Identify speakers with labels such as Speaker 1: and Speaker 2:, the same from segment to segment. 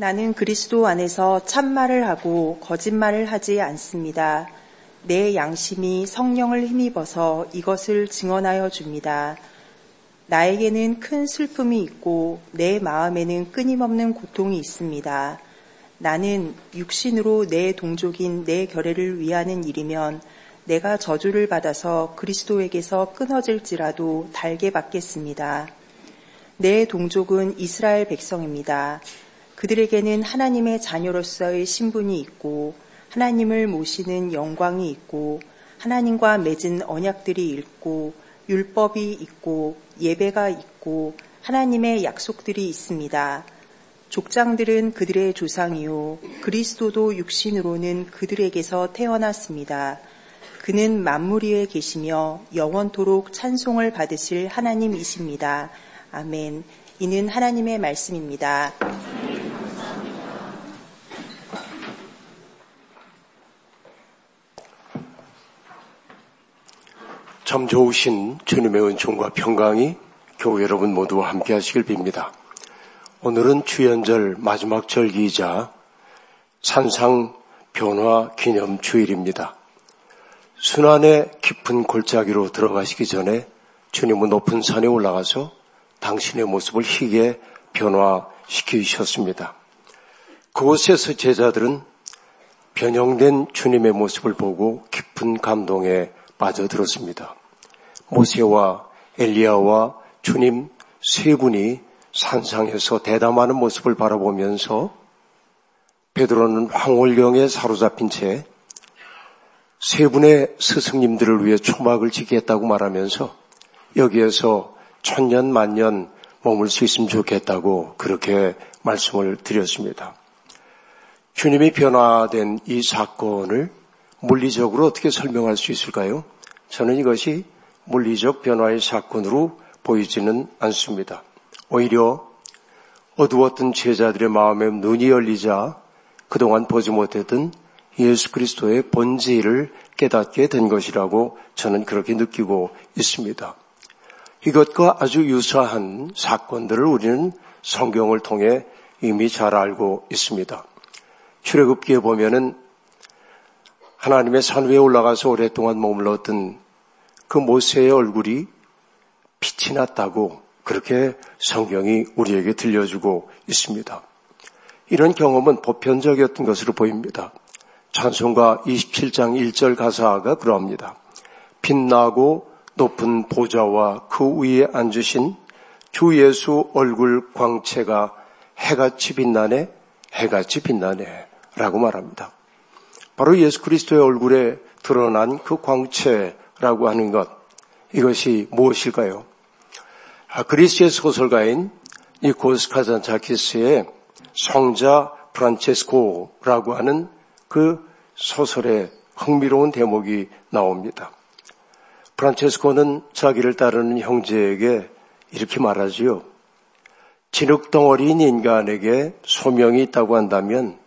Speaker 1: 나는 그리스도 안에서 참말을 하고 거짓말을 하지 않습니다. 내 양심이 성령을 힘입어서 이것을 증언하여 줍니다. 나에게는 큰 슬픔이 있고 내 마음에는 끊임없는 고통이 있습니다. 나는 육신으로 내 동족인 내 결애를 위하는 일이면 내가 저주를 받아서 그리스도에게서 끊어질지라도 달게 받겠습니다. 내 동족은 이스라엘 백성입니다. 그들에게는 하나님의 자녀로서의 신분이 있고 하나님을 모시는 영광이 있고 하나님과 맺은 언약들이 있고 율법이 있고 예배가 있고 하나님의 약속들이 있습니다. 족장들은 그들의 조상이요 그리스도도 육신으로는 그들에게서 태어났습니다. 그는 만물 위에 계시며 영원토록 찬송을 받으실 하나님이십니다. 아멘. 이는 하나님의 말씀입니다.
Speaker 2: 참 좋으신 주님의 은총과 평강이 교회 여러분 모두와 함께 하시길 빕니다. 오늘은 주연절 마지막 절기이자 산상 변화 기념 주일입니다. 순환의 깊은 골짜기로 들어가시기 전에 주님은 높은 산에 올라가서 당신의 모습을 희게 변화시키셨습니다. 그곳에서 제자들은 변형된 주님의 모습을 보고 깊은 감동에 빠져들었습니다. 모세와 엘리야와 주님 세 분이 산상에서 대담하는 모습을 바라보면서 베드로는 황홀경에 사로잡힌 채 세 분의 스승님들을 위해 초막을 지겠다고 말하면서 여기에서 천년 만년 머물 수 있으면 좋겠다고 그렇게 말씀을 드렸습니다. 주님이 변화된 이 사건을 물리적으로 어떻게 설명할 수 있을까요? 저는 이것이 물리적 변화의 사건으로 보이지는 않습니다. 오히려 어두웠던 제자들의 마음에 눈이 열리자 그동안 보지 못했던 예수 그리스도의 본질을 깨닫게 된 것이라고 저는 그렇게 느끼고 있습니다. 이것과 아주 유사한 사건들을 우리는 성경을 통해 이미 잘 알고 있습니다. 출애굽기에 보면은 하나님의 산 위에 올라가서 오랫동안 머물렀던 그 모세의 얼굴이 빛이 났다고 그렇게 성경이 우리에게 들려주고 있습니다. 이런 경험은 보편적이었던 것으로 보입니다. 찬송가 27장 1절 가사가 그러합니다. 빛나고 높은 보좌와 그 위에 앉으신 주 예수 얼굴 광채가 해같이 빛나네, 해같이 빛나네, 라고 말합니다. 바로 예수 그리스도의 얼굴에 드러난 그 광채, 라고 하는 것, 이것이 무엇일까요? 아, 그리스의 소설가인 니코스 카잔차키스의 성자 프란체스코라고 하는 그 소설의 흥미로운 대목이 나옵니다. 프란체스코는 자기를 따르는 형제에게 이렇게 말하지요. 진흙덩어리인 인간에게 소명이 있다고 한다면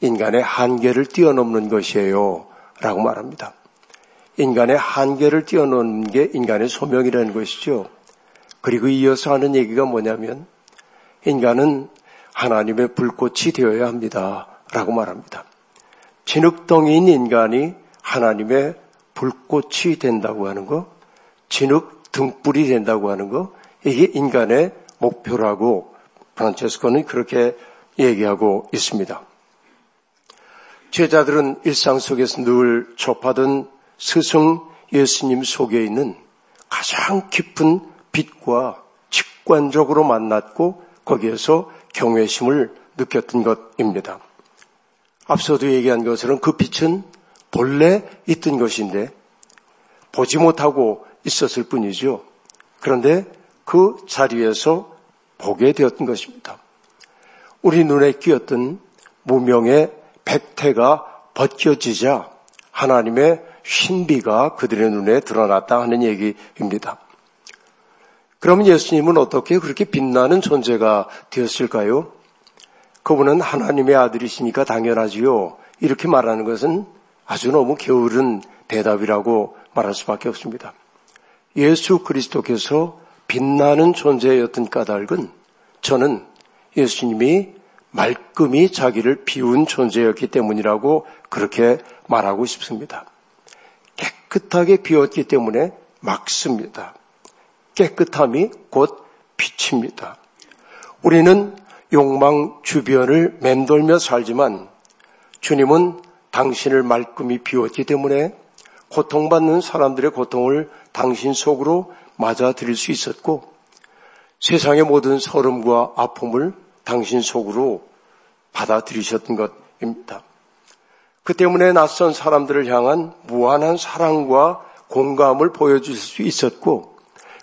Speaker 2: 인간의 한계를 뛰어넘는 것이에요. 라고 말합니다. 인간의 한계를 뛰어넘는 게 인간의 소명이라는 것이죠. 그리고 이어서 하는 얘기가 뭐냐면 인간은 하나님의 불꽃이 되어야 합니다. 라고 말합니다. 진흙덩이인 인간이 하나님의 불꽃이 된다고 하는 거, 진흙 등불이 된다고 하는 거, 이게 인간의 목표라고 프란체스코는 그렇게 얘기하고 있습니다. 제자들은 일상 속에서 늘 접하던 스승 예수님 속에 있는 가장 깊은 빛과 직관적으로 만났고 거기에서 경외심을 느꼈던 것입니다. 앞서도 얘기한 것처럼 그 빛은 본래 있던 것인데 보지 못하고 있었을 뿐이죠. 그런데 그 자리에서 보게 되었던 것입니다. 우리 눈에 끼었던 무명의 백태가 벗겨지자 하나님의 신비가 그들의 눈에 드러났다 하는 얘기입니다. 그러면 예수님은 어떻게 그렇게 빛나는 존재가 되었을까요? 그분은 하나님의 아들이시니까 당연하지요. 이렇게 말하는 것은 아주 너무 게으른 대답이라고 말할 수밖에 없습니다. 예수 그리스도께서 빛나는 존재였던 까닭은 저는 예수님이 말, 말끔히 자기를 비운 존재였기 때문이라고 그렇게 말하고 싶습니다. 깨끗하게 비웠기 때문에 막습니다. 깨끗함이 곧 빛입니다. 우리는 욕망 주변을 맴돌며 살지만 주님은 당신을 말끔히 비웠기 때문에 고통받는 사람들의 고통을 당신 속으로 맞아들일 수 있었고 세상의 모든 서름과 아픔을 당신 속으로 받아들이셨던 것입니다. 그 때문에 낯선 사람들을 향한 무한한 사랑과 공감을 보여줄 수 있었고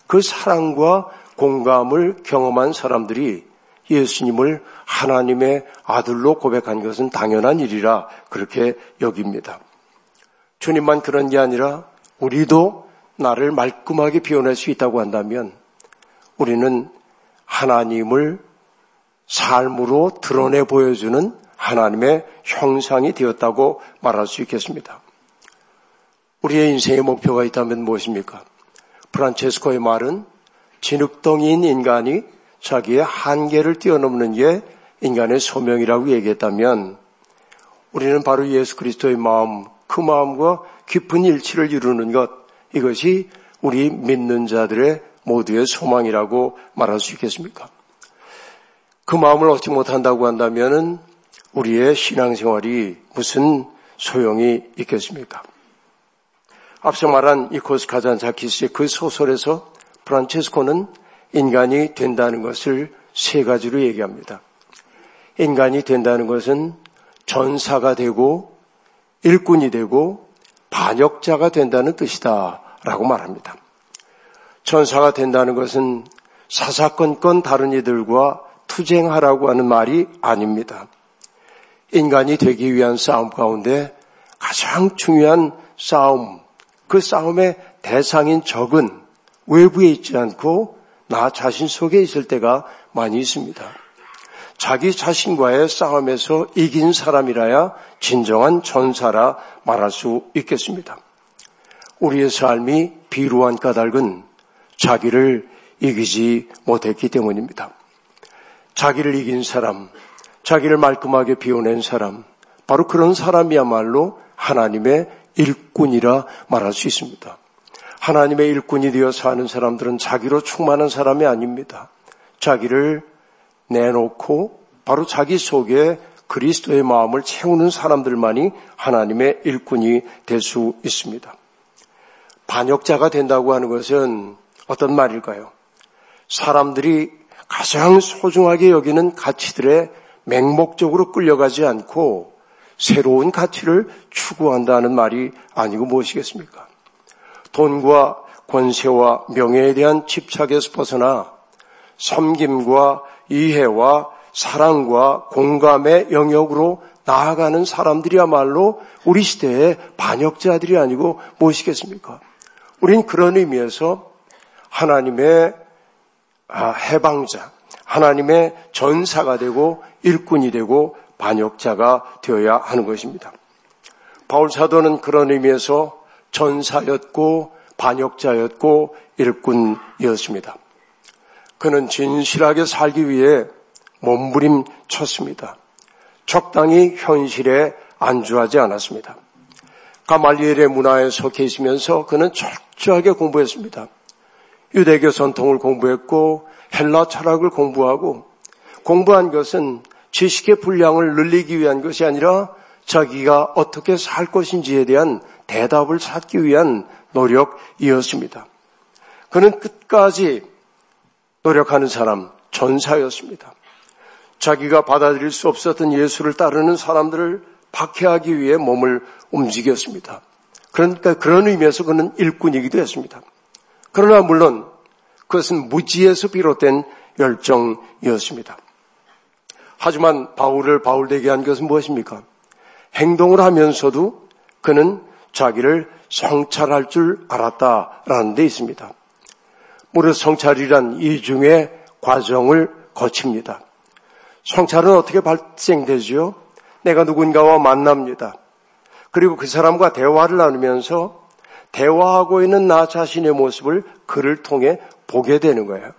Speaker 2: 그 사랑과 공감을 경험한 사람들이 예수님을 하나님의 아들로 고백한 것은 당연한 일이라 그렇게 여깁니다. 주님만 그런 게 아니라 우리도 나를 말끔하게 비워낼 수 있다고 한다면 우리는 하나님을 삶으로 드러내 보여주는 하나님의 형상이 되었다고 말할 수 있겠습니다. 우리의 인생의 목표가 있다면 무엇입니까? 프란체스코의 말은 진흙덩이인 인간이 자기의 한계를 뛰어넘는 게 인간의 소명이라고 얘기했다면 우리는 바로 예수 그리스도의 마음, 그 마음과 깊은 일치를 이루는 것, 이것이 우리 믿는 자들의 모두의 소망이라고 말할 수 있겠습니까? 그 마음을 얻지 못한다고 한다면 우리의 신앙생활이 무슨 소용이 있겠습니까? 앞서 말한 이코스 카잔자키스의 그 소설에서 프란체스코는 인간이 된다는 것을 세 가지로 얘기합니다. 인간이 된다는 것은 전사가 되고 일꾼이 되고 반역자가 된다는 뜻이다 라고 말합니다. 전사가 된다는 것은 사사건건 다른 이들과 투쟁하라고 하는 말이 아닙니다. 인간이 되기 위한 싸움 가운데 가장 중요한 싸움, 그 싸움의 대상인 적은 외부에 있지 않고 나 자신 속에 있을 때가 많이 있습니다. 자기 자신과의 싸움에서 이긴 사람이라야 진정한 전사라 말할 수 있겠습니다. 우리의 삶이 비루한 까닭은 자기를 이기지 못했기 때문입니다. 자기를 이긴 사람, 자기를 말끔하게 비워낸 사람, 바로 그런 사람이야말로 하나님의 일꾼이라 말할 수 있습니다. 하나님의 일꾼이 되어 사는 사람들은 자기로 충만한 사람이 아닙니다. 자기를 내놓고 바로 자기 속에 그리스도의 마음을 채우는 사람들만이 하나님의 일꾼이 될 수 있습니다. 반역자가 된다고 하는 것은 어떤 말일까요? 사람들이 가장 소중하게 여기는 가치들에 맹목적으로 끌려가지 않고 새로운 가치를 추구한다는 말이 아니고 무엇이겠습니까? 돈과 권세와 명예에 대한 집착에서 벗어나 섬김과 이해와 사랑과 공감의 영역으로 나아가는 사람들이야말로 우리 시대의 반역자들이 아니고 무엇이겠습니까? 우린 그런 의미에서 하나님의 아, 해방자, 하나님의 전사가 되고 일꾼이 되고 반역자가 되어야 하는 것입니다. 바울 사도는 그런 의미에서 전사였고 반역자였고 일꾼이었습니다. 그는 진실하게 살기 위해 몸부림 쳤습니다. 적당히 현실에 안주하지 않았습니다. 가말리엘의 문화에 속해 있으면서 그는 철저하게 공부했습니다. 유대교 전통을 공부했고 헬라 철학을 공부하고 공부한 것은 지식의 분량을 늘리기 위한 것이 아니라 자기가 어떻게 살 것인지에 대한 대답을 찾기 위한 노력이었습니다. 그는 끝까지 노력하는 사람, 전사였습니다. 자기가 받아들일 수 없었던 예수를 따르는 사람들을 박해하기 위해 몸을 움직였습니다. 그러니까 그런 의미에서 그는 일꾼이기도 했습니다. 그러나 물론 그것은 무지에서 비롯된 열정이었습니다. 하지만 바울을 바울되게 한 것은 무엇입니까? 행동을 하면서도 그는 자기를 성찰할 줄 알았다라는 데 있습니다. 무릇 성찰이란 이중의 과정을 거칩니다. 성찰은 어떻게 발생되지요? 내가 누군가와 만납니다. 그리고 그 사람과 대화를 나누면서 대화하고 있는 나 자신의 모습을 그를 통해 보게 되는 거예요.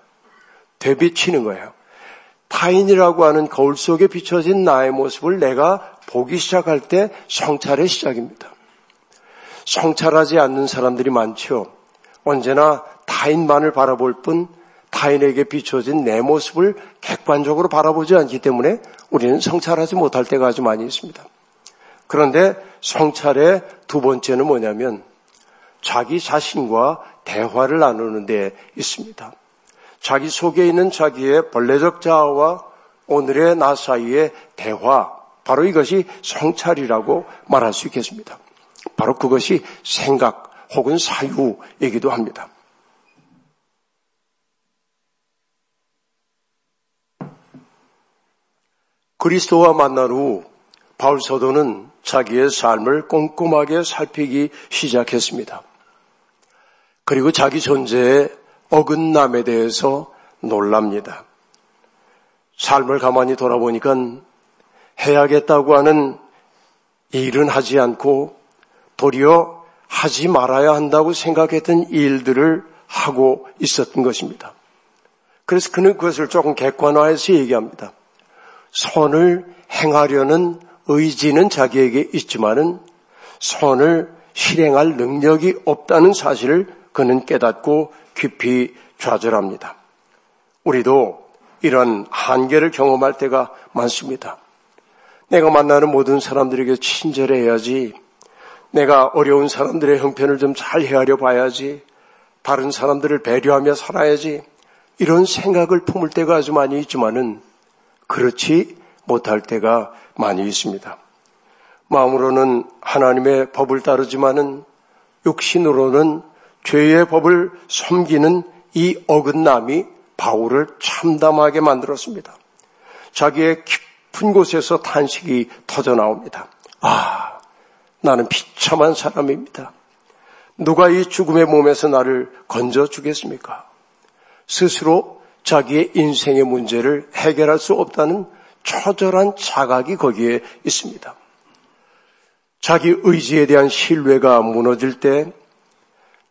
Speaker 2: 되비치는 거예요. 타인이라고 하는 거울 속에 비춰진 나의 모습을 내가 보기 시작할 때 성찰의 시작입니다. 성찰하지 않는 사람들이 많죠. 언제나 타인만을 바라볼 뿐 타인에게 비춰진 내 모습을 객관적으로 바라보지 않기 때문에 우리는 성찰하지 못할 때가 아주 많이 있습니다. 그런데 성찰의 두 번째는 뭐냐면 자기 자신과 대화를 나누는 데 있습니다. 자기 속에 있는 자기의 벌레적 자아와 오늘의 나 사이의 대화, 바로 이것이 성찰이라고 말할 수 있겠습니다. 바로 그것이 생각 혹은 사유이기도 합니다. 그리스도와 만난 후 바울 서도는 자기의 삶을 꼼꼼하게 살피기 시작했습니다. 그리고 자기 존재의 어긋남에 대해서 놀랍니다. 삶을 가만히 돌아보니까 해야겠다고 하는 일은 하지 않고 도리어 하지 말아야 한다고 생각했던 일들을 하고 있었던 것입니다. 그래서 그는 그것을 조금 객관화해서 얘기합니다. 선을 행하려는 의지는 자기에게 있지만은 선을 실행할 능력이 없다는 사실을 그는 깨닫고 깊이 좌절합니다. 우리도 이런 한계를 경험할 때가 많습니다. 내가 만나는 모든 사람들에게 친절해야지. 내가 어려운 사람들의 형편을 좀 잘 헤아려 봐야지. 다른 사람들을 배려하며 살아야지. 이런 생각을 품을 때가 아주 많이 있지만은 그렇지 못할 때가 많이 있습니다. 마음으로는 하나님의 법을 따르지만은 육신으로는 죄의 법을 섬기는 이 어긋남이 바울을 참담하게 만들었습니다. 자기의 깊은 곳에서 탄식이 터져 나옵니다. 아, 나는 비참한 사람입니다. 누가 이 죽음의 몸에서 나를 건져 주겠습니까? 스스로 자기의 인생의 문제를 해결할 수 없다는 처절한 자각이 거기에 있습니다. 자기 의지에 대한 신뢰가 무너질 때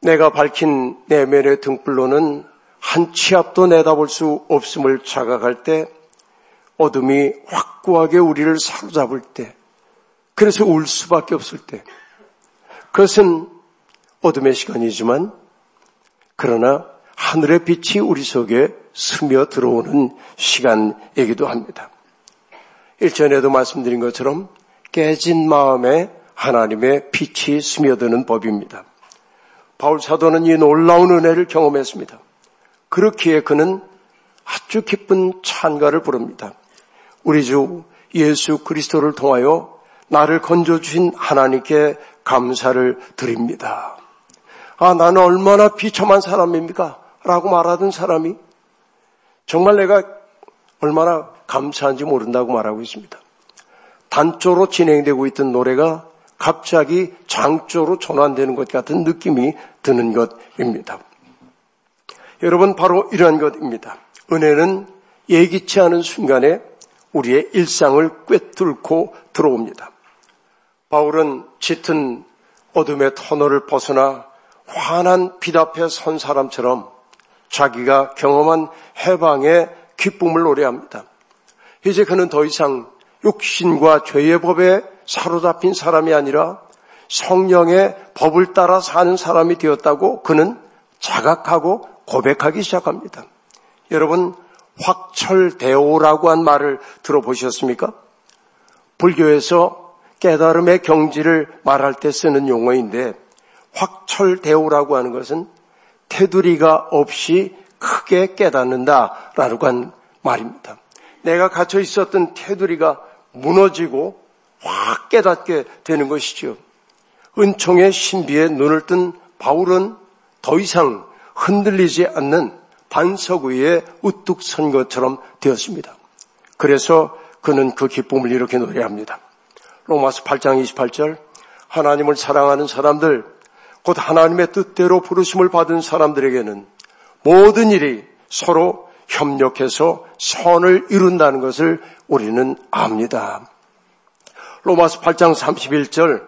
Speaker 2: 내가 밝힌 내면의 등불로는 한 치 앞도 내다볼 수 없음을 자각할 때 어둠이 확고하게 우리를 사로잡을 때 그래서 울 수밖에 없을 때 그것은 어둠의 시간이지만 그러나 하늘의 빛이 우리 속에 스며 들어오는 시간이기도 합니다. 일전에도 말씀드린 것처럼 깨진 마음에 하나님의 빛이 스며드는 법입니다. 바울 사도는 이 놀라운 은혜를 경험했습니다. 그렇기에 그는 아주 기쁜 찬가를 부릅니다. 우리 주 예수 그리스도를 통하여 나를 건져주신 하나님께 감사를 드립니다. 아, 나는 얼마나 비참한 사람입니까? 라고 말하던 사람이 정말 내가 얼마나 감사한지 모른다고 말하고 있습니다. 단조로 진행되고 있던 노래가 갑자기 장조로 전환되는 것 같은 느낌이 드는 것입니다. 여러분 바로 이러한 것입니다. 은혜는 예기치 않은 순간에 우리의 일상을 꿰뚫고 들어옵니다. 바울은 짙은 어둠의 터널을 벗어나 환한 빛 앞에 선 사람처럼 자기가 경험한 해방의 기쁨을 노래합니다. 이제 그는 더 이상 육신과 죄의 법에 사로잡힌 사람이 아니라 성령의 법을 따라 사는 사람이 되었다고 그는 자각하고 고백하기 시작합니다. 여러분, 확철대오라고 한 말을 들어보셨습니까? 불교에서 깨달음의 경지를 말할 때 쓰는 용어인데 확철대오라고 하는 것은 테두리가 없이 크게 깨닫는다라고 한 말입니다. 내가 갇혀 있었던 테두리가 무너지고 확 깨닫게 되는 것이죠. 은총의 신비에 눈을 뜬 바울은 더 이상 흔들리지 않는 반석 위에 우뚝 선 것처럼 되었습니다. 그래서 그는 그 기쁨을 이렇게 노래합니다. 로마서 8장 28절 하나님을 사랑하는 사람들 곧 하나님의 뜻대로 부르심을 받은 사람들에게는 모든 일이 서로 협력해서 선을 이룬다는 것을 우리는 압니다. 로마서 8장 31절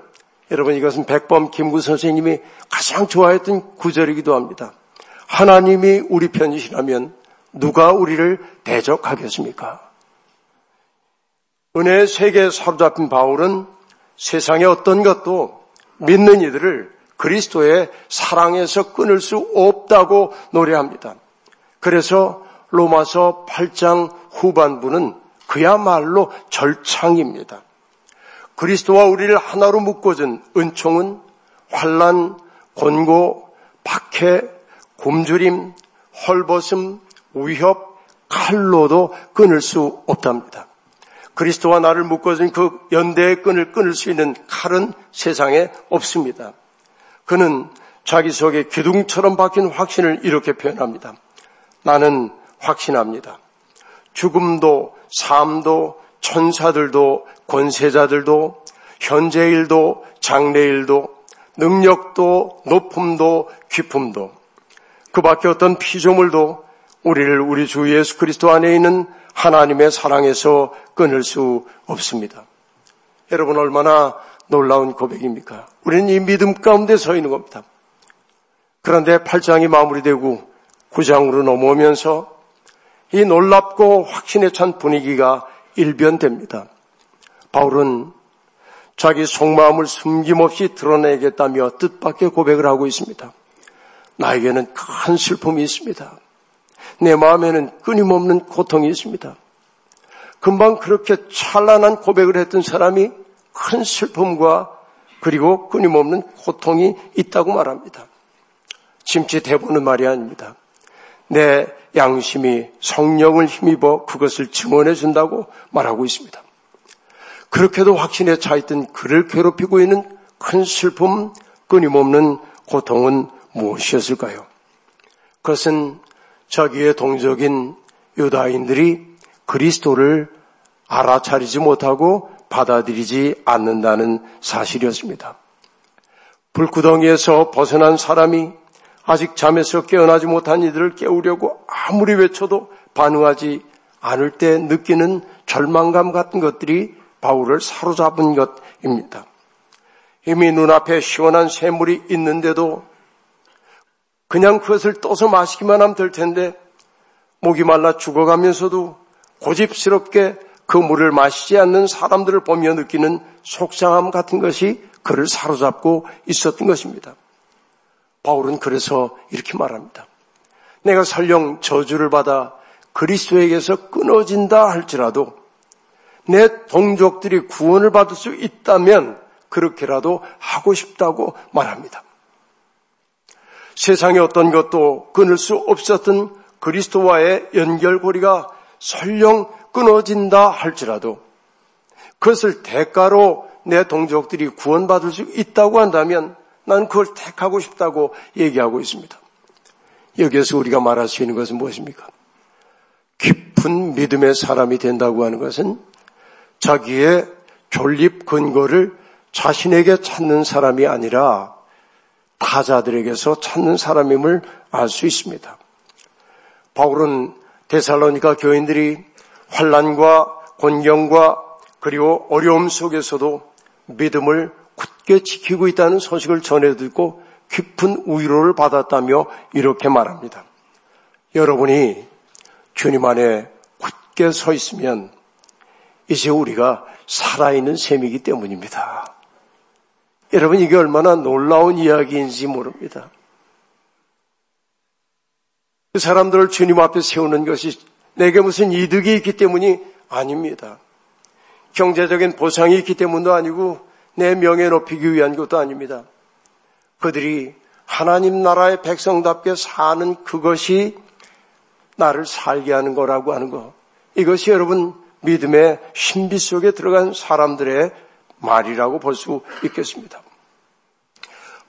Speaker 2: 여러분 이것은 백범 김구 선생님이 가장 좋아했던 구절이기도 합니다. 하나님이 우리 편이시라면 누가 우리를 대적하겠습니까? 은혜의 세계에 사로잡힌 바울은 세상의 어떤 것도 믿는 이들을 그리스도의 사랑에서 끊을 수 없다고 노래합니다. 그래서 로마서 8장 후반부는 그야말로 절창입니다. 그리스도와 우리를 하나로 묶어준 은총은 환란, 곤고, 박해, 굶주림, 헐벗음, 위협, 칼로도 끊을 수 없답니다. 그리스도와 나를 묶어준 그 연대의 끈을 끊을 수 있는 칼은 세상에 없습니다. 그는 자기 속에 기둥처럼 박힌 확신을 이렇게 표현합니다. 나는 확신합니다. 죽음도 삶도 천사들도 권세자들도 현재일도 장래일도 능력도 높음도 깊음도 그 밖에 어떤 피조물도 우리를 우리 주 예수 그리스도 안에 있는 하나님의 사랑에서 끊을 수 없습니다. 여러분 얼마나 놀라운 고백입니까? 우리는 이 믿음 가운데 서 있는 겁니다. 그런데 8장이 마무리되고 9장으로 넘어오면서 이 놀랍고 확신에 찬 분위기가 일변됩니다. 바울은 자기 속마음을 숨김없이 드러내겠다며 뜻밖의 고백을 하고 있습니다. 나에게는 큰 슬픔이 있습니다. 내 마음에는 끊임없는 고통이 있습니다. 금방 그렇게 찬란한 고백을 했던 사람이 큰 슬픔과 그리고 끊임없는 고통이 있다고 말합니다. 짐짓 해보는 말이 아닙니다. 내 양심이 성령을 힘입어 그것을 증언해 준다고 말하고 있습니다. 그렇게도 확신에 차있던 그를 괴롭히고 있는 큰 슬픔, 끊임없는 고통은 무엇이었을까요? 그것은 자기의 동족인 유다인들이 그리스도를 알아차리지 못하고 받아들이지 않는다는 사실이었습니다. 불구덩이에서 벗어난 사람이 아직 잠에서 깨어나지 못한 이들을 깨우려고 아무리 외쳐도 반응하지 않을 때 느끼는 절망감 같은 것들이 바울을 사로잡은 것입니다. 이미 눈앞에 시원한 샘물이 있는데도 그냥 그것을 떠서 마시기만 하면 될 텐데 목이 말라 죽어가면서도 고집스럽게 그 물을 마시지 않는 사람들을 보며 느끼는 속상함 같은 것이 그를 사로잡고 있었던 것입니다. 바울은 그래서 이렇게 말합니다. 내가 설령 저주를 받아 그리스도에게서 끊어진다 할지라도 내 동족들이 구원을 받을 수 있다면 그렇게라도 하고 싶다고 말합니다. 세상의 어떤 것도 끊을 수 없었던 그리스도와의 연결고리가 설령 끊어진다 할지라도 그것을 대가로 내 동족들이 구원받을 수 있다고 한다면 난 그걸 택하고 싶다고 얘기하고 있습니다. 여기에서 우리가 말할 수 있는 것은 무엇입니까? 깊은 믿음의 사람이 된다고 하는 것은 자기의 존립 근거를 자신에게 찾는 사람이 아니라 타자들에게서 찾는 사람임을 알 수 있습니다. 바울은 데살로니가 교인들이 환란과 곤경과 그리고 어려움 속에서도 믿음을 굳게 지키고 있다는 소식을 전해 듣고 깊은 위로를 받았다며 이렇게 말합니다. 여러분이 주님 안에 굳게 서 있으면 이제 우리가 살아있는 셈이기 때문입니다. 여러분 이게 얼마나 놀라운 이야기인지 모릅니다. 그 사람들을 주님 앞에 세우는 것이 내게 무슨 이득이 있기 때문이 아닙니다. 경제적인 보상이 있기 때문도 아니고 내 명예 높이기 위한 것도 아닙니다. 그들이 하나님 나라의 백성답게 사는 그것이 나를 살게 하는 거라고 하는 것. 이것이 여러분 믿음의 신비 속에 들어간 사람들의 말이라고 볼 수 있겠습니다.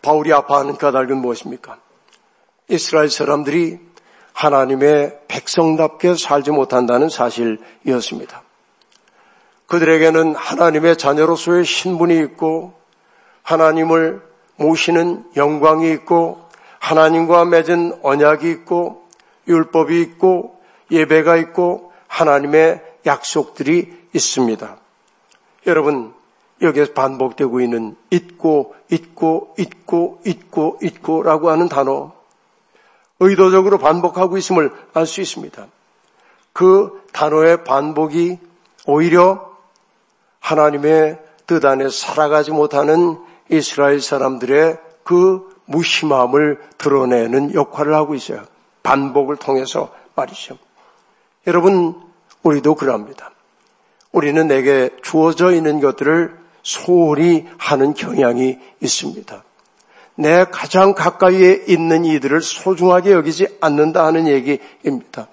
Speaker 2: 바울이 아파하는 까닭은 무엇입니까? 이스라엘 사람들이 하나님의 백성답게 살지 못한다는 사실이었습니다. 그들에게는 하나님의 자녀로서의 신분이 있고 하나님을 모시는 영광이 있고 하나님과 맺은 언약이 있고 율법이 있고 예배가 있고 하나님의 약속들이 있습니다. 여러분 여기에서 반복되고 있는 잊고 잊고 잊고 잊고 잊고라고 하는 단어 의도적으로 반복하고 있음을 알 수 있습니다. 그 단어의 반복이 오히려 하나님의 뜻 안에 살아가지 못하는 이스라엘 사람들의 그 무심함을 드러내는 역할을 하고 있어요. 반복을 통해서 말이죠. 여러분, 우리도 그럽니다. 우리는 내게 주어져 있는 것들을 소홀히 하는 경향이 있습니다. 내 가장 가까이에 있는 이들을 소중하게 여기지 않는다 하는 얘기입니다.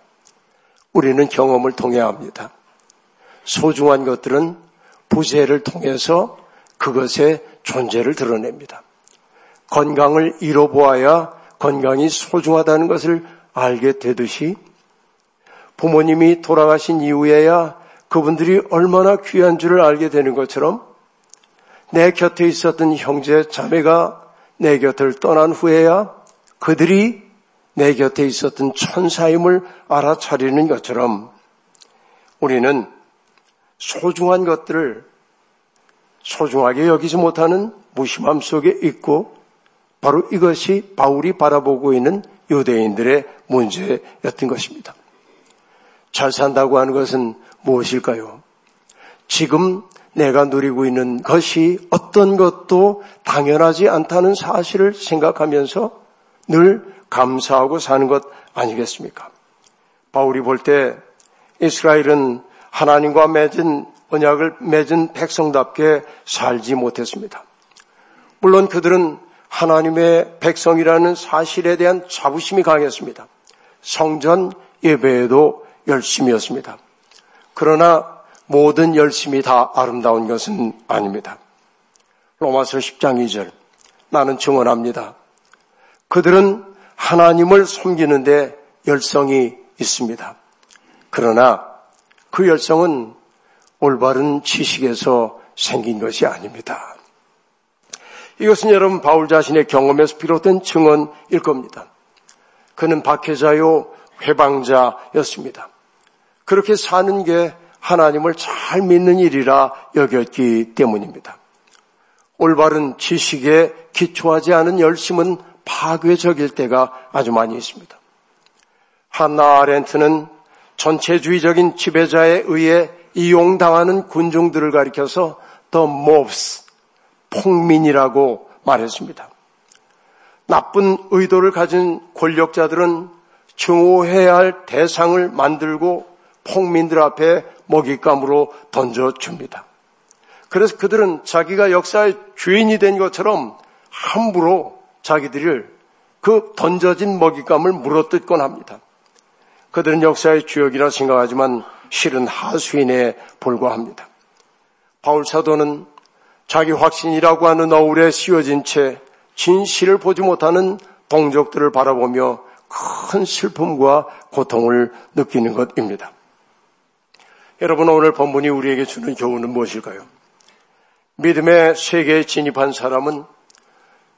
Speaker 2: 우리는 경험을 통해 합니다. 소중한 것들은 부재를 통해서 그것의 존재를 드러냅니다. 건강을 잃어보아야 건강이 소중하다는 것을 알게 되듯이 부모님이 돌아가신 이후에야 그분들이 얼마나 귀한 줄을 알게 되는 것처럼 내 곁에 있었던 형제 자매가 내 곁을 떠난 후에야 그들이 내 곁에 있었던 천사임을 알아차리는 것처럼 우리는 소중한 것들을 소중하게 여기지 못하는 무심함 속에 있고 바로 이것이 바울이 바라보고 있는 유대인들의 문제였던 것입니다. 잘 산다고 하는 것은 무엇일까요? 지금 내가 누리고 있는 것이 어떤 것도 당연하지 않다는 사실을 생각하면서 늘 감사하고 사는 것 아니겠습니까? 바울이 볼 때 이스라엘은 하나님과 맺은 언약을 맺은 백성답게 살지 못했습니다. 물론 그들은 하나님의 백성이라는 사실에 대한 자부심이 강했습니다. 성전 예배에도 열심이었습니다. 그러나 모든 열심이 다 아름다운 것은 아닙니다. 로마서 10장 2절 나는 증언합니다. 그들은 하나님을 섬기는데 열성이 있습니다. 그러나 그 열성은 올바른 지식에서 생긴 것이 아닙니다. 이것은 여러분 바울 자신의 경험에서 비롯된 증언일 겁니다. 그는 박해자요 회방자였습니다. 그렇게 사는 게 하나님을 잘 믿는 일이라 여겼기 때문입니다. 올바른 지식에 기초하지 않은 열심은 파괴적일 때가 아주 많이 있습니다. 한나 아렌트는 전체주의적인 지배자에 의해 이용당하는 군중들을 가리켜서 the mobs, 폭민이라고 말했습니다. 나쁜 의도를 가진 권력자들은 증오해야 할 대상을 만들고 폭민들 앞에 먹잇감으로 던져줍니다. 그래서 그들은 자기가 역사의 주인이 된 것처럼 함부로 자기들을 그 던져진 먹잇감을 물어뜯곤 합니다. 그들은 역사의 주역이라 생각하지만 실은 하수인에 불과합니다. 바울 사도는 자기 확신이라고 하는 어울에 씌워진 채 진실을 보지 못하는 동족들을 바라보며 큰 슬픔과 고통을 느끼는 것입니다. 여러분 오늘 본문이 우리에게 주는 교훈은 무엇일까요? 믿음의 세계에 진입한 사람은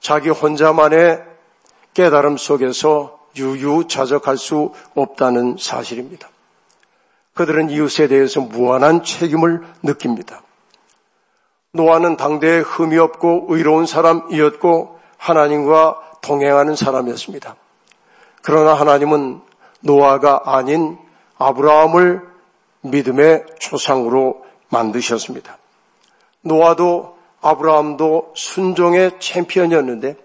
Speaker 2: 자기 혼자만의 깨달음 속에서 유유자적할 수 없다는 사실입니다. 그들은 이웃에 대해서 무한한 책임을 느낍니다. 노아는 당대에 흠이 없고 의로운 사람이었고 하나님과 동행하는 사람이었습니다. 그러나 하나님은 노아가 아닌 아브라함을 믿음의 초상으로 만드셨습니다. 노아도 아브라함도 순종의 챔피언이었는데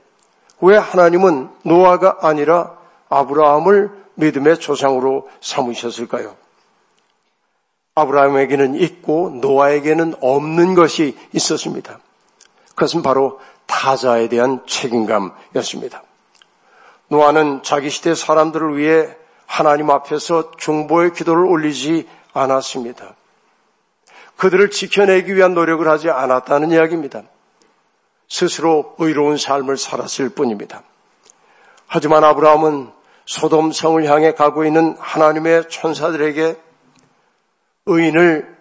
Speaker 2: 왜 하나님은 노아가 아니라 아브라함을 믿음의 조상으로 삼으셨을까요? 아브라함에게는 있고 노아에게는 없는 것이 있었습니다. 그것은 바로 타자에 대한 책임감이었습니다. 노아는 자기 시대 사람들을 위해 하나님 앞에서 중보의 기도를 올리지 않았습니다. 그들을 지켜내기 위한 노력을 하지 않았다는 이야기입니다. 스스로 의로운 삶을 살았을 뿐입니다. 하지만 아브라함은 소돔성을 향해 가고 있는 하나님의 천사들에게 의인을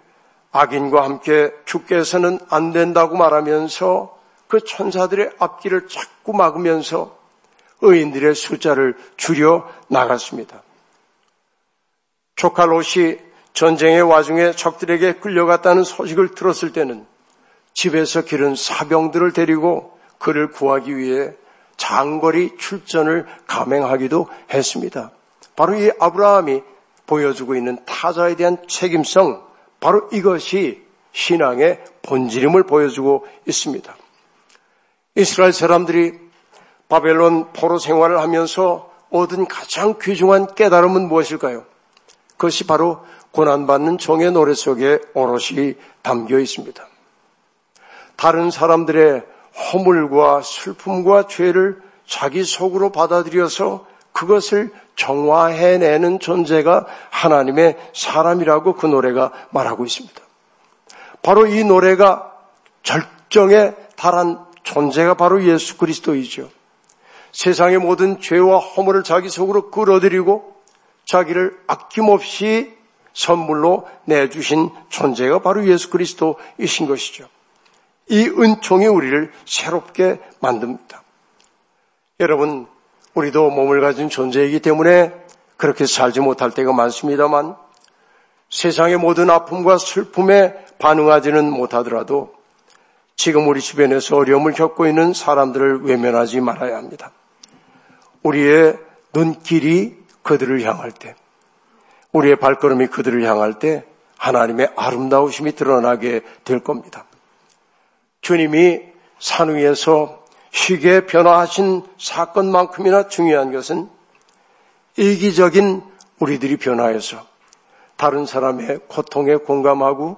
Speaker 2: 악인과 함께 죽게 해서는 안 된다고 말하면서 그 천사들의 앞길을 자꾸 막으면서 의인들의 숫자를 줄여 나갔습니다. 조카 롯이 전쟁의 와중에 적들에게 끌려갔다는 소식을 들었을 때는 집에서 기른 사병들을 데리고 그를 구하기 위해 장거리 출전을 감행하기도 했습니다. 바로 이 아브라함이 보여주고 있는 타자에 대한 책임성, 바로 이것이 신앙의 본질임을 보여주고 있습니다. 이스라엘 사람들이 바벨론 포로 생활을 하면서 얻은 가장 귀중한 깨달음은 무엇일까요? 그것이 바로 고난받는 종의 노래 속에 오롯이 담겨 있습니다. 다른 사람들의 허물과 슬픔과 죄를 자기 속으로 받아들여서 그것을 정화해내는 존재가 하나님의 사람이라고 그 노래가 말하고 있습니다. 바로 이 노래가 절정에 달한 존재가 바로 예수 그리스도이죠. 세상의 모든 죄와 허물을 자기 속으로 끌어들이고 자기를 아낌없이 선물로 내주신 존재가 바로 예수 그리스도이신 것이죠. 이 은총이 우리를 새롭게 만듭니다. 여러분, 우리도 몸을 가진 존재이기 때문에 그렇게 살지 못할 때가 많습니다만 세상의 모든 아픔과 슬픔에 반응하지는 못하더라도 지금 우리 주변에서 어려움을 겪고 있는 사람들을 외면하지 말아야 합니다. 우리의 눈길이 그들을 향할 때, 우리의 발걸음이 그들을 향할 때 하나님의 아름다우심이 드러나게 될 겁니다. 주님이 산 위에서 쉽게 변화하신 사건만큼이나 중요한 것은 이기적인 우리들이 변화해서 다른 사람의 고통에 공감하고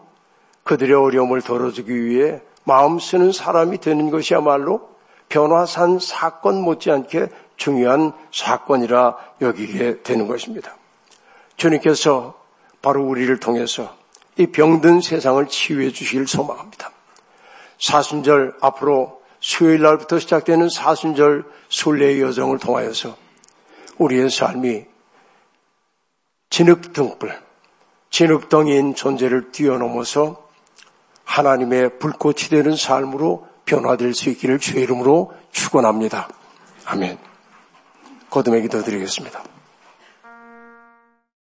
Speaker 2: 그들의 어려움을 덜어주기 위해 마음 쓰는 사람이 되는 것이야말로 변화산 사건 못지않게 중요한 사건이라 여기게 되는 것입니다. 주님께서 바로 우리를 통해서 이 병든 세상을 치유해 주시길 소망합니다. 사순절 앞으로 수요일 날부터 시작되는 사순절 순례의 여정을 통하여서 우리의 삶이 진흙등불, 진흙덩이인 존재를 뛰어넘어서 하나님의 불꽃이 되는 삶으로 변화될 수 있기를 주의 이름으로 축원합니다. 아멘. 거듭의 기도 드리겠습니다.